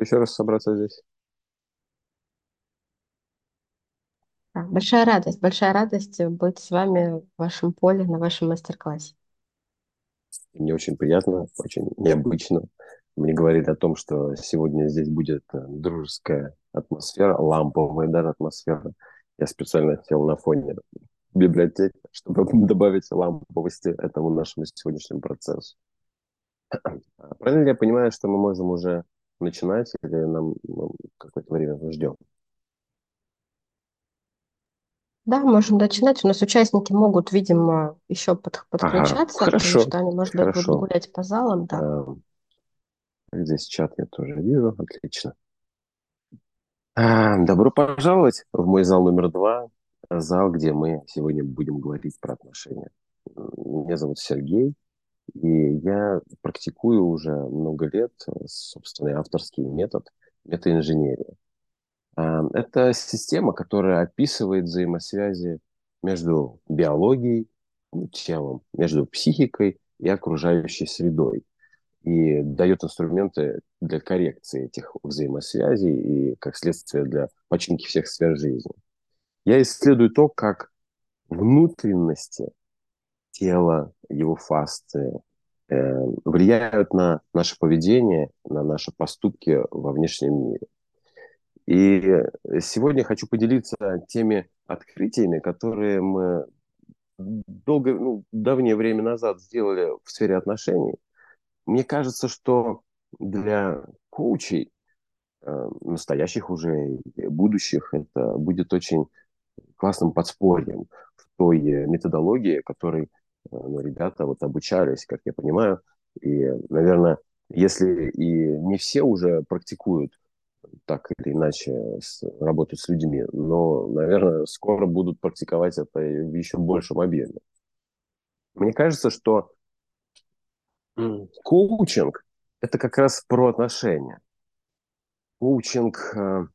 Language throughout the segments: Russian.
еще раз собраться здесь. Большая радость, большая радость быть с вами в вашем поле, на вашем мастер-классе. Мне очень приятно, очень необычно. Мне говорили о том, что сегодня здесь будет э, дружеская атмосфера, ламповая даже атмосфера. Я специально сел на фоне библиотеки, чтобы добавить ламповости этому нашему сегодняшнему процессу. Правильно ли я понимаю, что мы можем уже начинать или нам какое-то время ждем? Да, можем начинать. У нас участники могут, видимо, еще под, подключаться, ага, хорошо, потому что они, может быть, будут гулять по залам. Да. А, здесь чат я тоже вижу. Отлично. А, добро пожаловать в мой зал номер два. Зал, где мы сегодня будем говорить про отношения. Меня зовут Сергей, и я практикую уже много лет собственный авторский метод метаинженерия. А, это система, которая описывает взаимосвязи между биологией, ну, телом, между психикой и окружающей средой. И дает инструменты для коррекции этих взаимосвязей и, как следствие, для починки всех сфер жизни. Я исследую то, как внутренности тела, его фасции э, влияют на наше поведение, на наши поступки во внешнем мире. И сегодня хочу поделиться теми открытиями, которые мы долго, ну, давнее время назад сделали в сфере отношений. Мне кажется, что для коучей, э, настоящих уже будущих, это будет очень классным подспорьем в той методологии, которой э, ну, ребята вот обучались, как я понимаю. И, наверное, если и не все уже практикуют так или иначе с, работать с людьми, но, наверное, скоро будут практиковать это в еще большем объеме. Мне кажется, что коучинг – это как раз про отношения. Коучинг э,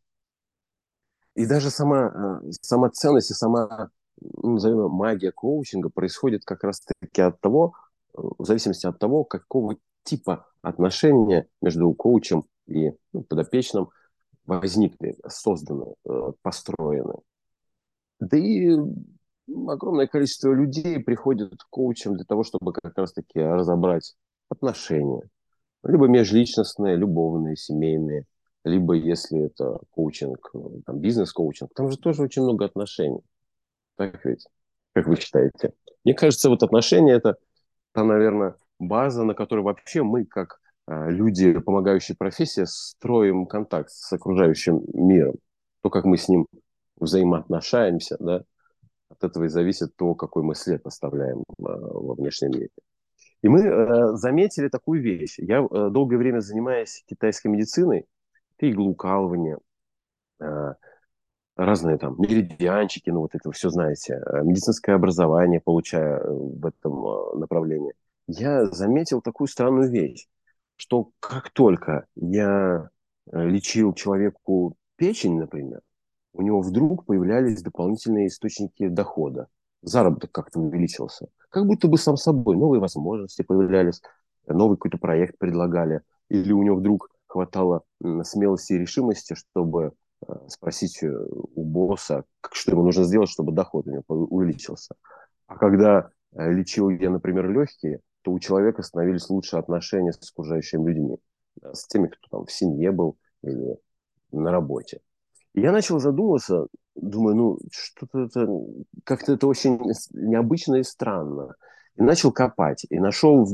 и даже сама, э, сама ценность и сама, ну, назовем магия коучинга происходит как раз-таки от того, э, в зависимости от того, какого типа отношения между коучем и ну, подопечным возникли, созданы, э, построены. Да и огромное количество людей приходит к коучам для того, чтобы как раз-таки разобрать отношения. Либо межличностные, любовные, семейные, либо если это коучинг, э, там, бизнес-коучинг, там же тоже очень много отношений. Так ведь? Как вы считаете? Мне кажется, вот отношения – это, там, наверное, база, на которой вообще мы, как а, люди, помогающие профессии, строим контакт с окружающим миром. То, как мы с ним взаимоотношаемся, да, от этого и зависит то, какой мы след оставляем а, во внешнем мире. И мы э, заметили такую вещь. Я э, долгое время занимаясь китайской медициной, иглоукалывание, э, разные там меридианчики, ну вот это вы все знаете, э, медицинское образование получая э, в этом э, направлении, я заметил такую странную вещь что как только я лечил человеку печень, например, у него вдруг появлялись дополнительные источники дохода. Заработок как-то увеличился. Как будто бы сам собой новые возможности появлялись, новый какой-то проект предлагали. Или у него вдруг хватало смелости и решимости, чтобы спросить э, у босса, что ему нужно сделать, чтобы доход у него увеличился. А когда лечил я, например, легкие, то у человека становились лучше отношения с окружающими людьми, с теми, кто там в семье был или на работе. И я начал задумываться, думаю, ну, что-то это, как-то это очень необычно и странно. И начал копать. И нашел,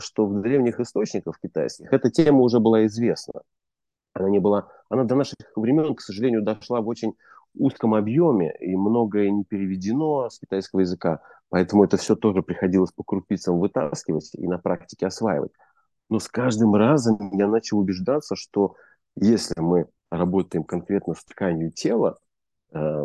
что в древних источниках китайских эта тема уже была известна. Она не была, она до наших времен, к сожалению, дошла в очень узком объеме, и многое не переведено с китайского языка. Поэтому это все тоже приходилось по крупицам вытаскивать и на практике осваивать. Но с каждым разом я начал убеждаться, что если мы работаем конкретно с тканью тела, э,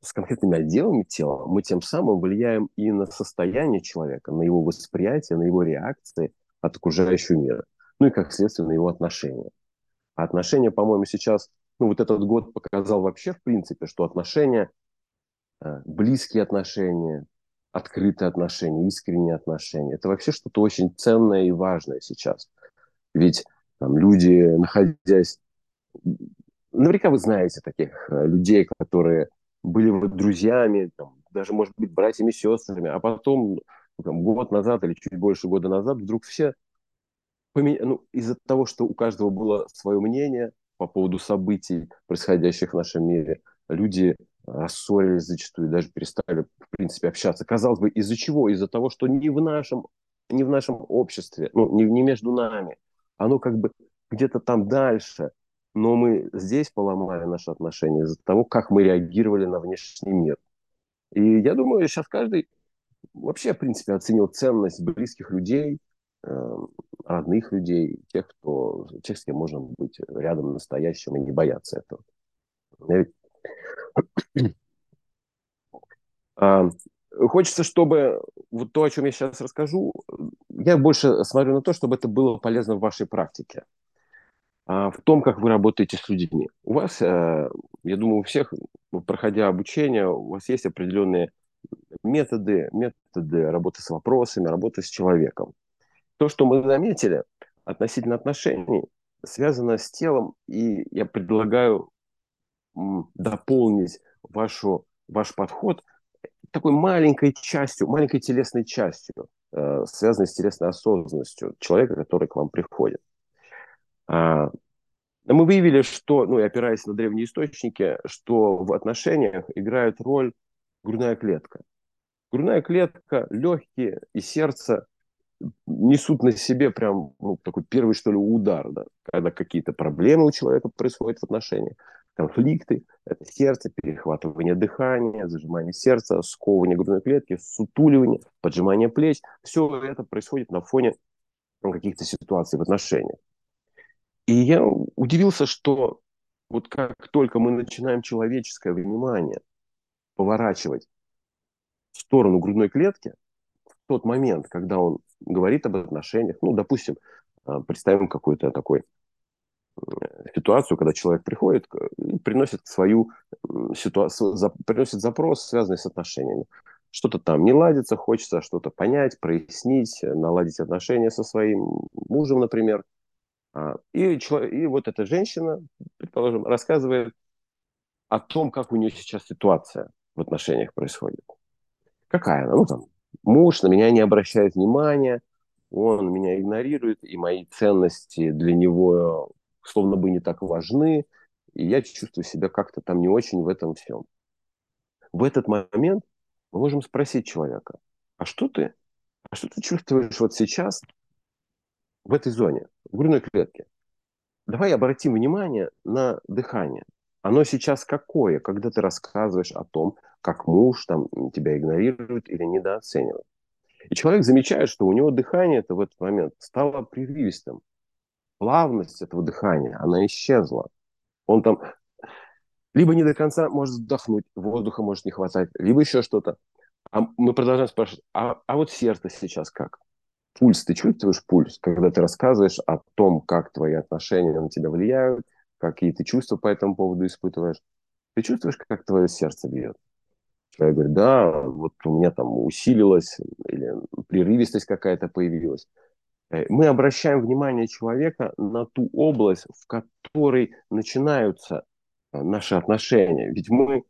с конкретными отделами тела, мы тем самым влияем и на состояние человека, на его восприятие, на его реакции от окружающего мира. Ну и, как следствие, на его отношения. А отношения, по-моему, сейчас, ну вот этот год показал вообще, в принципе, что отношения, э, близкие отношения, открытые отношения, искренние отношения. Это вообще что-то очень ценное и важное сейчас. Ведь там, люди, находясь наверняка вы знаете таких э, людей, которые были вот друзьями, там, даже, может быть, братьями, сестрами, а потом там, год назад или чуть больше года назад вдруг все. Ну, из-за того, что у каждого было свое мнение по поводу событий, происходящих в нашем мире, люди рассорились зачастую, даже перестали, в принципе, общаться. Казалось бы, из-за чего? Из-за того, что не в нашем, не в нашем обществе, ну, не, не между нами. Оно как бы где-то там дальше. Но мы здесь поломали наши отношения из-за того, как мы реагировали на внешний мир. И я думаю, сейчас каждый вообще, в принципе, оценил ценность близких людей, э, родных людей, тех, кто, тех, с кем можно быть рядом настоящим и не бояться этого. А, хочется, чтобы вот то, о чем я сейчас расскажу, я больше смотрю на то, чтобы это было полезно в вашей практике, а, в том, как вы работаете с людьми. У вас, э, я думаю, у всех, проходя обучение, у вас есть определенные методы, методы работы с вопросами, работы с человеком. То, что мы заметили относительно отношений, связано с телом, и я предлагаю дополнить вашу, ваш подход такой маленькой частью, маленькой телесной частью, э, связанной с телесной осознанностью человека, который к вам приходит. А, мы выявили, что, ну и опираясь на древние источники, что в отношениях играет роль грудная клетка. Грудная клетка, легкие и сердце несут на себе прям ну, такой первый, что ли, удар, да, когда какие-то проблемы у человека происходят в отношениях, конфликты, это сердце, перехватывание дыхания, зажимание сердца, сковывание грудной клетки, сутуливание, поджимание плеч. Все это происходит на фоне каких-то ситуаций в отношениях. И я удивился, что вот как только мы начинаем человеческое внимание поворачивать в сторону грудной клетки, тот момент, когда он говорит об отношениях, ну, допустим, а, представим какой-то такой ситуацию, когда человек приходит и приносит свою ситуацию, приносит запрос, связанный с отношениями. Что-то там не ладится, хочется что-то понять, прояснить, наладить отношения со своим мужем, например. А, и, человек, и вот эта женщина, предположим, рассказывает о том, как у нее сейчас ситуация в отношениях происходит. Какая она? Ну, там, муж на меня не обращает внимания, он меня игнорирует, и мои ценности для него словно бы не так важны, и я чувствую себя как-то там не очень в этом всем. В этот момент мы можем спросить человека, а что ты, а что ты чувствуешь вот сейчас в этой зоне, в грудной клетке? Давай обратим внимание на дыхание. Оно сейчас какое, когда ты рассказываешь о том, как муж там тебя игнорирует или недооценивает. И человек замечает, что у него дыхание это в этот момент стало прерывистым плавность этого дыхания, она исчезла. Он там либо не до конца может вдохнуть, воздуха может не хватать, либо еще что-то. А мы продолжаем спрашивать, а, а вот сердце сейчас как? Пульс, ты чувствуешь пульс, когда ты рассказываешь о том, как твои отношения на тебя влияют, какие ты чувства по этому поводу испытываешь? Ты чувствуешь, как твое сердце бьет? Человек говорит, да, вот у меня там усилилось, или прерывистость какая-то появилась. Э, мы обращаем внимание человека на ту область, в которой начинаются э, наши отношения. Ведь мы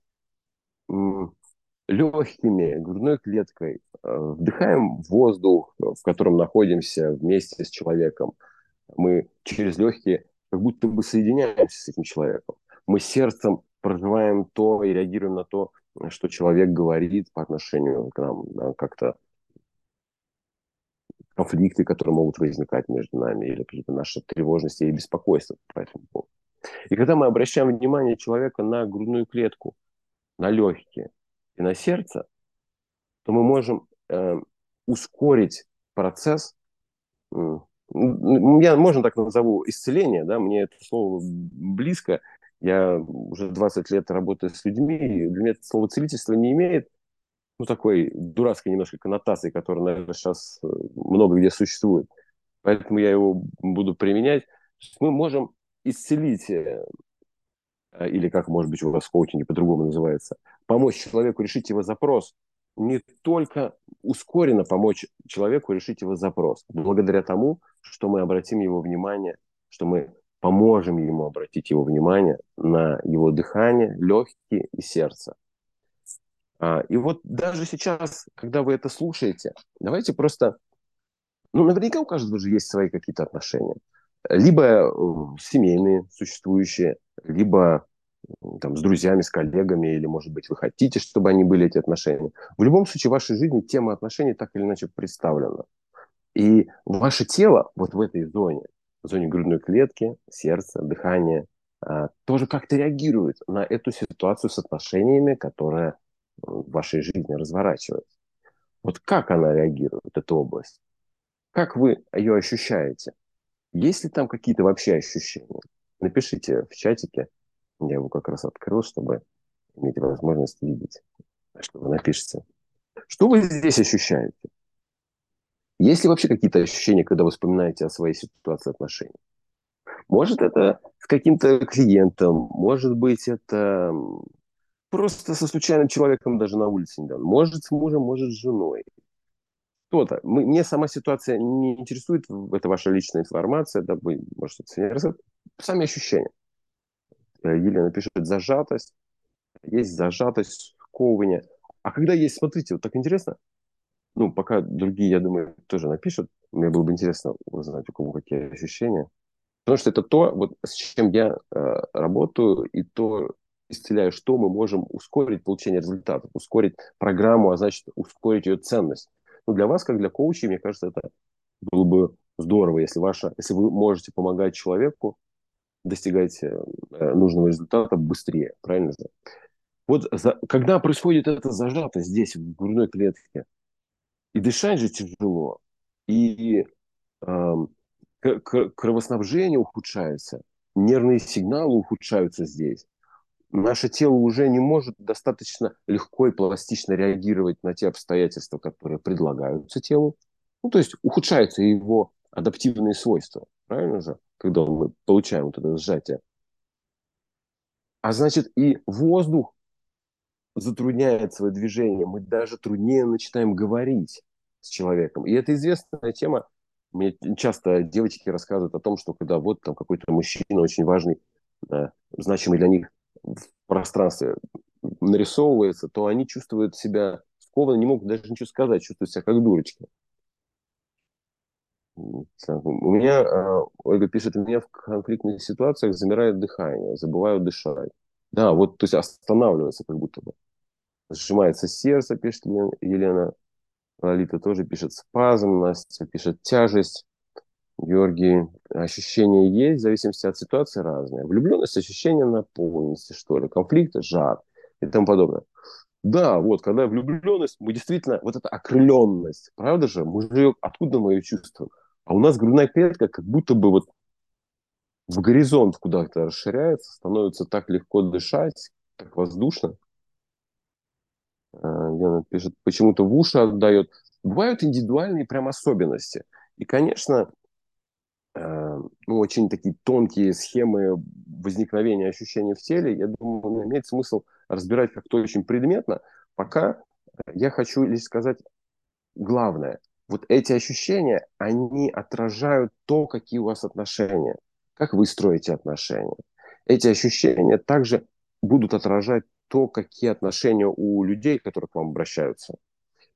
легкими, грудной клеткой э, вдыхаем воздух, в котором находимся вместе с человеком. Мы через легкие как будто бы соединяемся с этим человеком. Мы сердцем проживаем то и реагируем на то, что человек говорит по отношению к нам, да, как-то конфликты, которые могут возникать между нами, или какие-то наши тревожности и беспокойства по этому поводу. И когда мы обращаем внимание человека на грудную клетку, на легкие и на сердце, то мы можем э, ускорить процесс, э, я, можно так назову, исцеление, да, мне это слово близко, я уже 20 лет работаю с людьми, и для меня это слово целительство не имеет ну, такой дурацкой немножко коннотации, которая, наверное, сейчас э, много где существует. Поэтому я его буду применять. Мы можем исцелить, э, э, или как, может быть, у вас в коучинге по-другому называется, помочь человеку решить его запрос, не только ускоренно помочь человеку решить его запрос, благодаря тому, что мы обратим его внимание, что мы поможем ему обратить его внимание на его дыхание, легкие и сердце. А, и вот даже сейчас, когда вы это слушаете, давайте просто... Ну, наверняка у каждого же есть свои какие-то отношения. Либо э, семейные, существующие, либо там, с друзьями, с коллегами, или, может быть, вы хотите, чтобы они были, эти отношения. В любом случае, в вашей жизни тема отношений так или иначе представлена. И ваше тело вот в этой зоне, в зоне грудной клетки, сердца, дыхания, а, тоже как-то реагирует на эту ситуацию с отношениями, которая в вашей жизни разворачивается. Вот как она реагирует, эта область? Как вы ее ощущаете? Есть ли там какие-то вообще ощущения? Напишите в чатике, я его как раз открыл, чтобы иметь возможность видеть, что вы напишете. Что вы здесь ощущаете? Есть ли вообще какие-то ощущения, когда вы вспоминаете о своей ситуации отношений? Может, это с каким-то клиентом, может быть, это просто со случайным человеком даже на улице недавно. Может, с мужем, может, с женой. Кто-то. Мне сама ситуация не интересует, это ваша личная информация, да, вы можете рассказать. Сами ощущения. Э, Елена пишет зажатость, есть зажатость, сковывание. А когда есть, смотрите, вот так интересно, ну, пока другие, я думаю, тоже напишут, мне было бы интересно узнать, у кого какие ощущения. Потому что это то, вот, с чем я э, работаю, и то исцеляю, что мы можем ускорить получение результатов, ускорить программу, а значит, ускорить ее ценность. Ну, для вас, как для коучей, мне кажется, это было бы здорово, если, ваша, если вы можете помогать человеку достигать э, нужного результата быстрее, правильно же? Вот за, когда происходит эта зажатость здесь, в грудной клетке, и дышать же тяжело, и э, кровоснабжение ухудшается, нервные сигналы ухудшаются здесь. Наше тело уже не может достаточно легко и пластично реагировать на те обстоятельства, которые предлагаются телу. Ну, то есть ухудшаются его адаптивные свойства. Правильно же? Когда мы получаем вот это сжатие. А значит, и воздух затрудняет свое движение. Мы даже труднее начинаем говорить с человеком. И это известная тема. Мне часто девочки рассказывают о том, что когда вот там какой-то мужчина очень важный, да, значимый для них в пространстве нарисовывается, то они чувствуют себя скованно, не могут даже ничего сказать, чувствуют себя как дурочки. У меня, а, Ольга пишет, у меня в конфликтных ситуациях замирает дыхание, забываю дышать. Да, вот, то есть останавливается как будто бы. Сжимается сердце, пишет Елена. Лолита тоже пишет спазм, Настя пишет тяжесть. Георгий, ощущения есть, в зависимости от ситуации разные. Влюбленность, ощущение наполненности, что ли, конфликт, жар и тому подобное. Да, вот, когда влюбленность, мы действительно, вот эта окрыленность, правда же, мы же ее, откуда мы ее чувствуем? А у нас грудная клетка как будто бы вот в горизонт куда-то расширяется, становится так легко дышать, так воздушно. Яна пишет, почему-то в уши отдает. Бывают индивидуальные прям особенности. И, конечно, э, ну, очень такие тонкие схемы возникновения ощущений в теле, я думаю, имеет смысл разбирать как-то очень предметно. Пока я хочу лишь сказать главное – вот эти ощущения, они отражают то, какие у вас отношения, как вы строите отношения. Эти ощущения также будут отражать то, какие отношения у людей, которые к вам обращаются.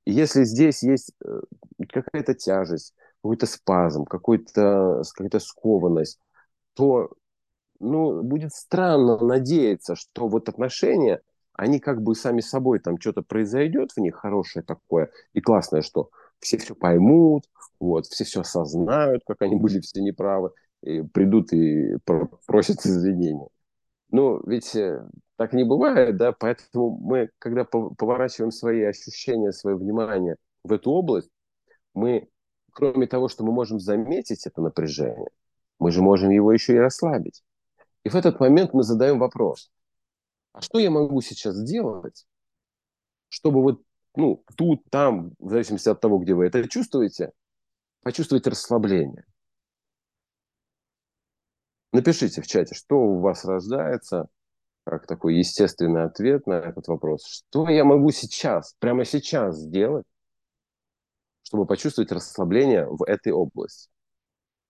И если здесь есть э, какая-то тяжесть, какой-то спазм, какой-то, какая-то скованность, то ну, будет странно надеяться, что вот отношения, они как бы сами собой, там что-то произойдет в них хорошее такое и классное, что все все поймут, вот, все все осознают, как они были все неправы, и придут и просят извинения. Но ведь э, так не бывает, да, поэтому мы, когда поворачиваем свои ощущения, свое внимание в эту область, мы, кроме того, что мы можем заметить это напряжение, мы же можем его еще и расслабить. И в этот момент мы задаем вопрос, а что я могу сейчас сделать, чтобы вот ну, тут, там, в зависимости от того, где вы это чувствуете, почувствовать расслабление. Напишите в чате, что у вас рождается, как такой естественный ответ на этот вопрос. Что я могу сейчас, прямо сейчас сделать, чтобы почувствовать расслабление в этой области?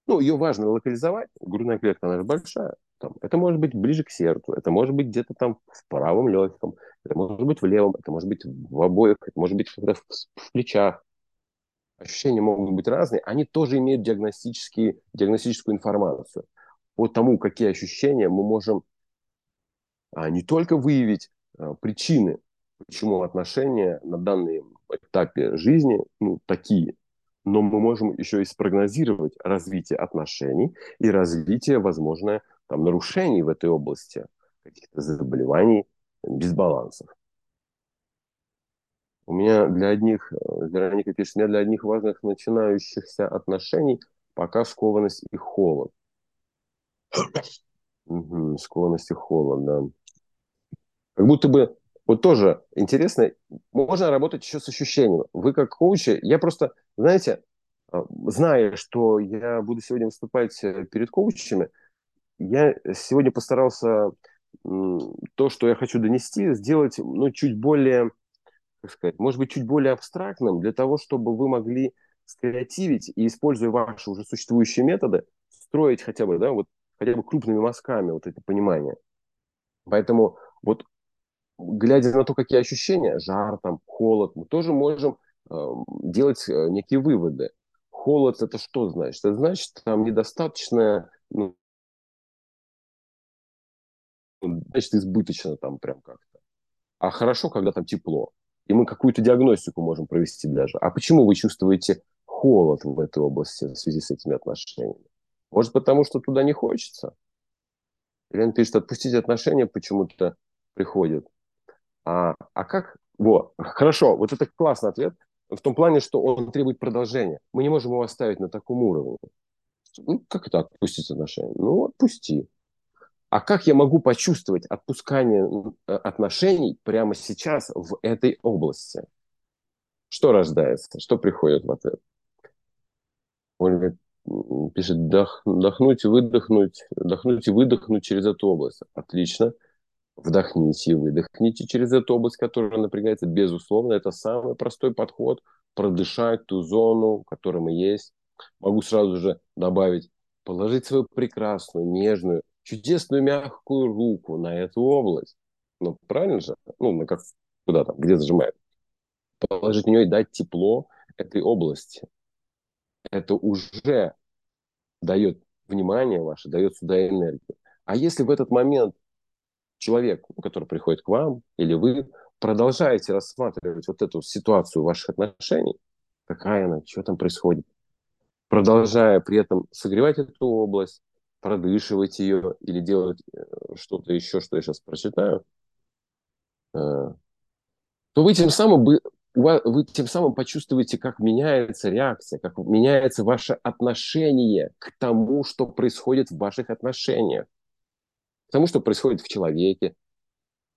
Ну, ее важно локализовать. Грудная клетка, она же большая. Там, это может быть ближе к сердцу, это может быть где-то там в правом легком, это может быть в левом, это может быть в обоих, это может быть в, в плечах. Ощущения могут быть разные. Они тоже имеют диагностические, диагностическую информацию. По тому, какие ощущения мы можем не только выявить а, причины, почему отношения на данном этапе жизни ну, такие, но мы можем еще и спрогнозировать развитие отношений и развитие, возможно, там, нарушений в этой области, каких-то заболеваний, дисбалансов. У меня для одних, Вероника пишет, у меня для одних важных начинающихся отношений пока скованность и холод. Угу, скованность и холод, да. Как будто бы, вот тоже интересно, можно работать еще с ощущением. Вы как коучи, я просто, знаете, а, зная, что я буду сегодня выступать э, перед коучами, я сегодня постарался то, что я хочу донести, сделать ну, чуть более, как сказать, может быть, чуть более абстрактным, для того, чтобы вы могли скреативить и, используя ваши уже существующие методы, строить хотя бы, да, вот, хотя бы крупными мазками вот это понимание. Поэтому вот глядя на то, какие ощущения, жар, там, холод, мы тоже можем э, делать некие выводы. Холод это что значит? Это значит, там недостаточно ну, значит, избыточно там прям как-то. А хорошо, когда там тепло. И мы какую-то диагностику можем провести даже. А почему вы чувствуете холод в этой области в связи с этими отношениями? Может, потому что туда не хочется? Елена пишет, отпустить отношения почему-то приходит. А, а как? Вот, хорошо, вот это классный ответ. В том плане, что он требует продолжения. Мы не можем его оставить на таком уровне. Ну, как это отпустить отношения? Ну, отпусти. А как я могу почувствовать отпускание э, отношений прямо сейчас в этой области? Что рождается? Что приходит в ответ? Ольга пишет, вдохнуть, выдохнуть, вдохнуть и выдохнуть через эту область. Отлично. Вдохните и выдохните через эту область, которая напрягается. Безусловно, это самый простой подход. Продышать ту зону, которая мы есть. Могу сразу же добавить, положить свою прекрасную, нежную, чудесную мягкую руку на эту область. Ну, правильно же? Ну, на как, куда там, где зажимает. Положить в нее и дать тепло этой области. Это уже дает внимание ваше, дает сюда энергию. А если в этот момент человек, который приходит к вам, или вы продолжаете рассматривать вот эту ситуацию ваших отношений, какая она, что там происходит, продолжая при этом согревать эту область, продышивать ее или делать э, что-то еще, что я сейчас прочитаю, э, то вы тем самым вы, вы тем самым почувствуете, как меняется реакция, как меняется ваше отношение к тому, что происходит в ваших отношениях, к тому, что происходит в человеке,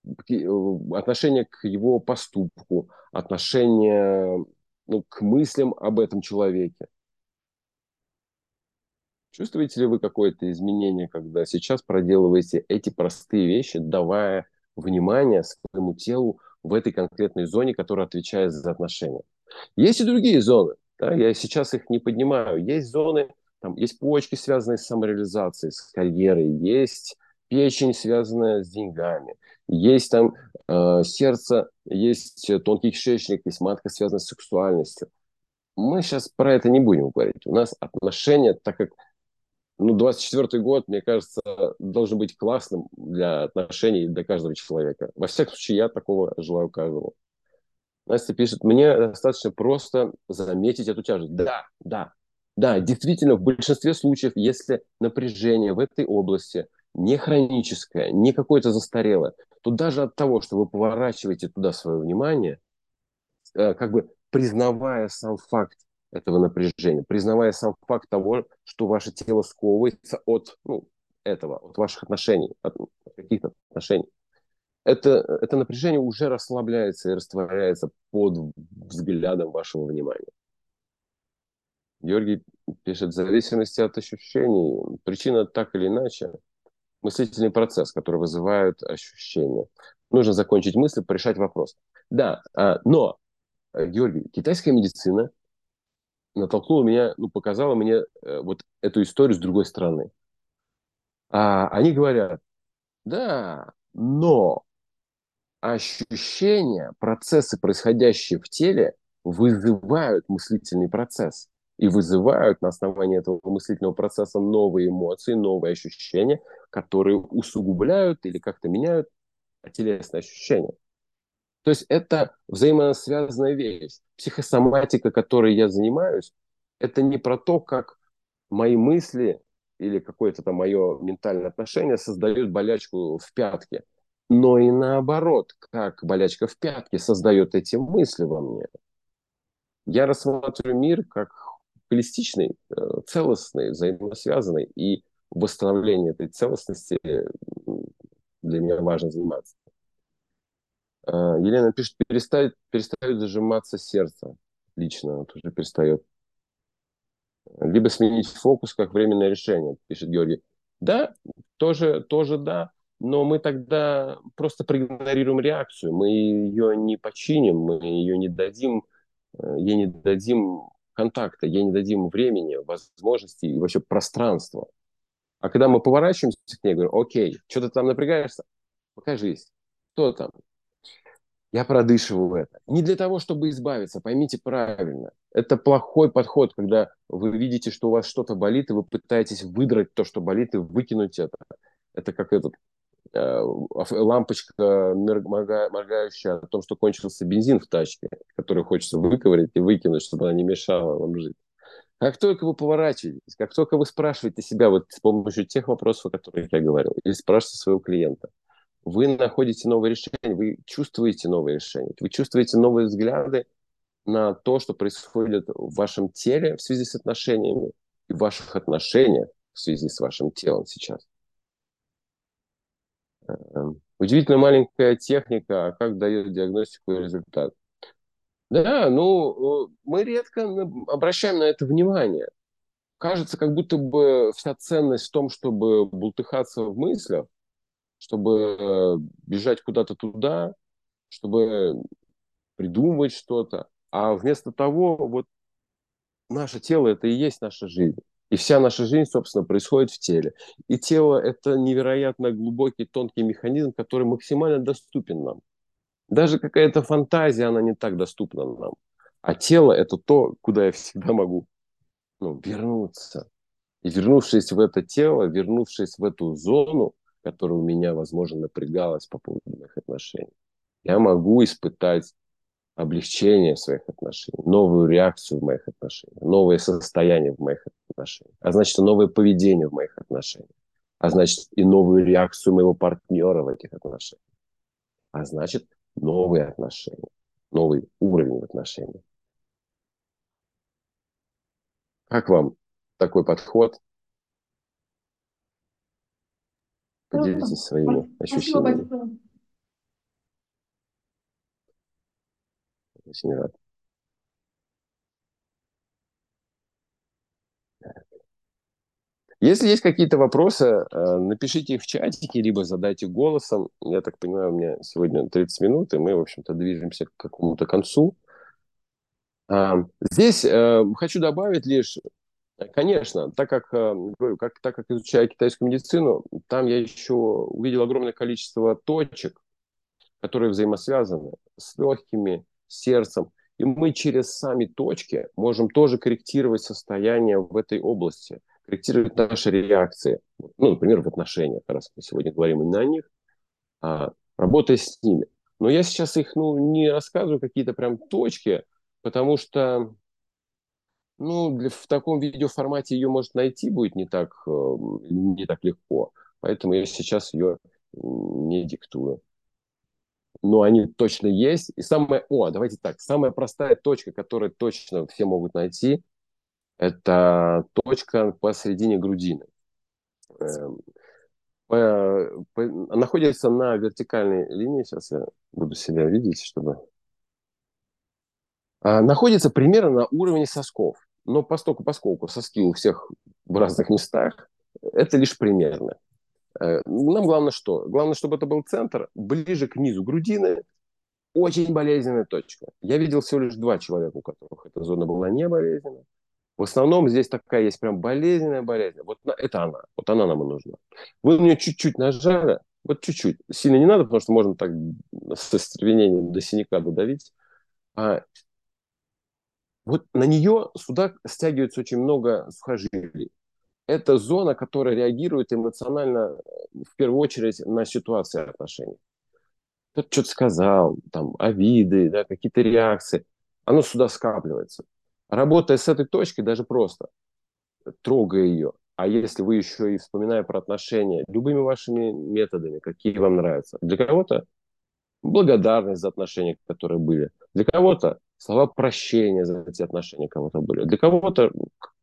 э, отношение к его поступку, отношение ну, к мыслям об этом человеке. Чувствуете ли вы какое-то изменение, когда сейчас проделываете эти простые вещи, давая внимание своему телу в этой конкретной зоне, которая отвечает за отношения? Есть и другие зоны. Да? Я сейчас их не поднимаю. Есть зоны, там есть почки, связанные с самореализацией, с карьерой, есть печень, связанная с деньгами, есть там э, сердце, есть тонкий кишечник, есть матка, связанная с сексуальностью. Мы сейчас про это не будем говорить. У нас отношения, так как ну, 24 год, мне кажется, должен быть классным для отношений для каждого человека. Во всяком случае, я такого желаю каждому. Настя пишет, мне достаточно просто заметить эту тяжесть. Да, да, да, действительно, в большинстве случаев, если напряжение в этой области не хроническое, не какое-то застарелое, то даже от того, что вы поворачиваете туда свое внимание, э, как бы признавая сам факт этого напряжения, признавая сам факт того, что ваше тело сковывается от ну, этого, от ваших отношений, от, каких-то отношений. Это, это напряжение уже расслабляется и растворяется под взглядом вашего внимания. Георгий пишет, в зависимости от ощущений, причина так или иначе, мыслительный процесс, который вызывает ощущения. Нужно закончить мысль, порешать вопрос. Да, а, но, Георгий, китайская медицина натолкнуло меня, ну, показало мне э, вот эту историю с другой стороны. А, они говорят, да, но ощущения, процессы, происходящие в теле, вызывают мыслительный процесс и вызывают на основании этого мыслительного процесса новые эмоции, новые ощущения, которые усугубляют или как-то меняют телесные ощущения. То есть это взаимосвязанная вещь. Психосоматика, которой я занимаюсь, это не про то, как мои мысли или какое-то там мое ментальное отношение создают болячку в пятке, но и наоборот, как болячка в пятке создает эти мысли во мне. Я рассматриваю мир как холистичный, э, целостный, взаимосвязанный, и восстановление этой целостности для меня важно заниматься. А, Елена пишет, перестает, перестает зажиматься сердце. Лично тоже перестает. Либо сменить фокус как временное решение, пишет Георгий. Да, тоже, тоже да, но мы тогда просто проигнорируем реакцию, мы ее не починим, мы ее не дадим, э, ей не дадим контакта, ей не дадим времени, возможности и вообще пространства. А когда мы поворачиваемся к ней, говорим, окей, что ты там напрягаешься? Покажись, кто там? Я продышиваю это. Не для того, чтобы избавиться, поймите правильно. Это плохой подход, когда вы видите, что у вас что-то болит, и вы пытаетесь выдрать то, что болит, и выкинуть это. Это как этот лампочка моргающая о том, что кончился бензин в тачке, который хочется выковырять и выкинуть, чтобы она не мешала вам жить. Как только вы поворачиваетесь, как только вы спрашиваете себя вот с помощью тех вопросов, о которых я говорил, или спрашиваете своего клиента, вы находите новые решения, вы чувствуете новые решения, вы чувствуете новые взгляды на то, что происходит в вашем теле в связи с отношениями и в ваших отношениях в связи с вашим телом сейчас. Удивительно маленькая техника, а как дает диагностику и результат. Да, ну, мы редко обращаем на это внимание. Кажется, как будто бы вся ценность в том, чтобы бултыхаться в мыслях, чтобы э, бежать куда-то туда, чтобы придумывать что-то. А вместо того, вот наше тело – это и есть наша жизнь. И вся наша жизнь, собственно, происходит в теле. И тело – это невероятно глубокий, тонкий механизм, который максимально доступен нам. Даже какая-то фантазия, она не так доступна нам. А тело – это то, куда я всегда могу ну, вернуться. И вернувшись в это тело, вернувшись в эту зону, которая у меня, возможно, напрягалась по поводу моих отношений, я могу испытать облегчение в своих отношениях, новую реакцию в моих отношениях, новое состояние в моих отношениях, а значит, и новое поведение в моих отношениях, а значит, и новую реакцию моего партнера в этих отношениях, а значит, новые отношения, новый уровень в отношениях. Как вам такой подход? Поделитесь своими ощущениями. Очень рад. Если есть какие-то вопросы, э, напишите их в чатике, либо задайте голосом. Я так понимаю, у меня сегодня 30 минут, и мы, в общем-то, движемся к какому-то концу. А, здесь э, хочу добавить лишь, конечно, так как, э, как, так как изучаю китайскую медицину, там я еще увидел огромное количество точек, которые взаимосвязаны с легкими, сердцем. И мы через сами точки можем тоже корректировать состояние в этой области – корректировать наши реакции. Ну, например, в отношениях, раз мы сегодня говорим именно о них, а, работая с ними. Но я сейчас их ну, не рассказываю какие-то прям точки, потому что ну, для, в таком видеоформате ее может найти будет не так, э, не так легко. Поэтому я сейчас ее не диктую. Но они точно есть. И самое... О, давайте так. Самая простая точка, которую точно все могут найти, это точка посередине грудины. Эм, находится на вертикальной линии. Сейчас я буду себя видеть, чтобы... А, находится примерно на уровне сосков. Но поскольку, поскольку соски у всех в разных местах, это лишь примерно. Э, нам главное что? Главное, чтобы это был центр, ближе к низу грудины, очень болезненная точка. Я видел всего лишь два человека, у которых эта зона была не болезненная. В основном здесь такая есть прям болезненная болезнь. Вот это она. Вот она нам и нужна. Вы на нее чуть-чуть нажали, вот чуть-чуть. Сильно не надо, потому что можно так со стервенением до синяка додавить. А вот на нее сюда стягивается очень много сухожилий. Это зона, которая реагирует эмоционально в первую очередь на ситуации отношений. Кто-то что-то сказал, там, обиды, да, какие-то реакции. Оно сюда скапливается. Работая с этой точкой, даже просто трогая ее, а если вы еще и вспоминая про отношения, любыми вашими методами, какие вам нравятся. Для кого-то благодарность за отношения, которые были. Для кого-то слова прощения за эти отношения кого-то были. Для кого-то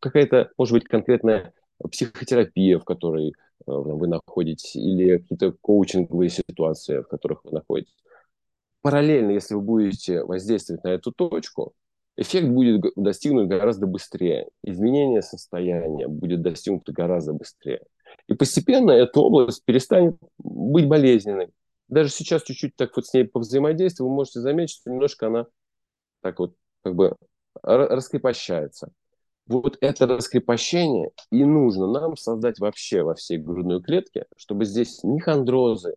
какая-то, может быть, конкретная психотерапия, в которой э, вы находитесь, или какие-то коучинговые ситуации, в которых вы находитесь. Параллельно, если вы будете воздействовать на эту точку, эффект будет достигнут гораздо быстрее. Изменение состояния будет достигнуто гораздо быстрее. И постепенно эта область перестанет быть болезненной. Даже сейчас чуть-чуть так вот с ней повзаимодействовать, вы можете заметить, что немножко она так вот как бы раскрепощается. Вот это раскрепощение и нужно нам создать вообще во всей грудной клетке, чтобы здесь ни хондрозы,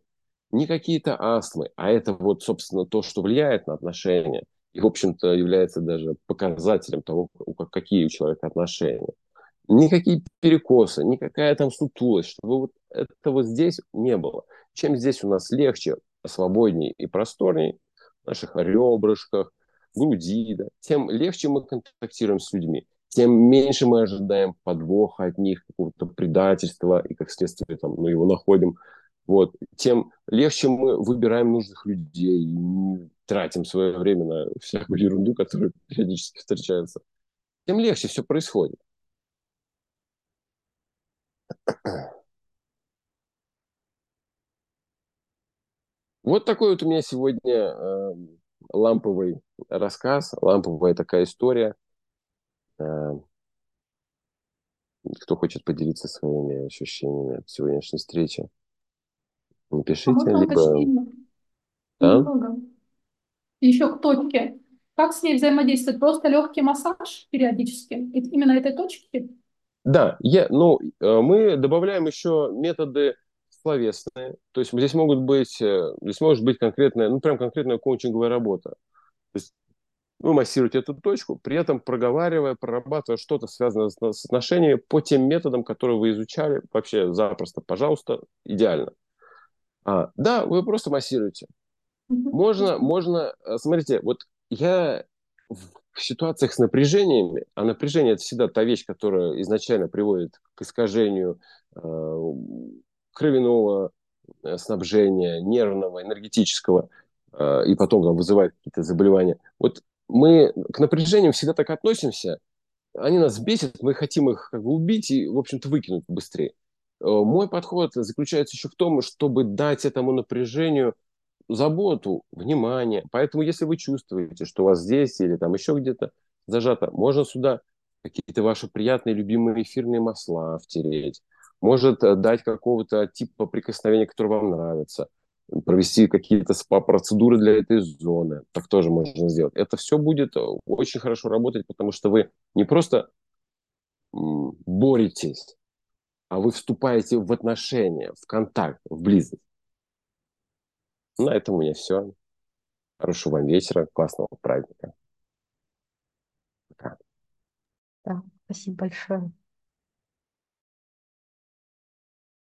ни какие-то астмы, а это вот, собственно, то, что влияет на отношения – и, в общем-то, является даже показателем того, какие у человека отношения. Никакие перекосы, никакая там сутулость, чтобы вот этого здесь не было. Чем здесь у нас легче, свободнее и просторнее, в наших ребрышках, груди, да, тем легче мы контактируем с людьми, тем меньше мы ожидаем подвоха от них, какого-то предательства, и как следствие там, мы его находим вот, тем легче мы выбираем нужных людей, не тратим свое время на всякую ерунду, которая периодически встречается. Тем легче все происходит. Вот такой вот у меня сегодня э, ламповый рассказ, ламповая такая история. Э, кто хочет поделиться своими ощущениями от сегодняшней встречи? Напишите, можно либо... уточнение? Да? Немного. Еще к точке. Как с ней взаимодействовать? Просто легкий массаж периодически? Именно этой точки? Да, я, ну, э, мы добавляем еще методы словесные. То есть здесь могут быть, э, здесь может быть конкретная, ну, прям конкретная коучинговая работа. То есть вы массируете эту точку, при этом проговаривая, прорабатывая что-то связанное с, с отношениями по тем методам, которые вы изучали, вообще запросто, пожалуйста, идеально. А, да, вы просто массируете. Можно, можно, э, смотрите, вот я в ситуациях с напряжениями, а напряжение это всегда та вещь, которая изначально приводит к искажению э, кровяного э, снабжения, нервного, энергетического, э, и потом там, вызывает какие-то заболевания. Вот мы к напряжениям всегда так относимся, они нас бесят, мы хотим их как бы убить и, в общем-то, выкинуть быстрее. Э, мой подход заключается еще в том, чтобы дать этому напряжению заботу, внимание. Поэтому, если вы чувствуете, что у вас здесь или там еще где-то зажато, можно сюда какие-то ваши приятные, любимые эфирные масла втереть. Может э, дать какого-то типа прикосновения, который вам нравится. Провести какие-то спа-процедуры для этой зоны. Так тоже можно сделать. Это все будет э, очень хорошо работать, потому что вы не просто боретесь, а вы вступаете в отношения, в контакт, в близость. На этом у меня все. Хорошего вам вечера, классного праздника. Пока. Да, спасибо большое.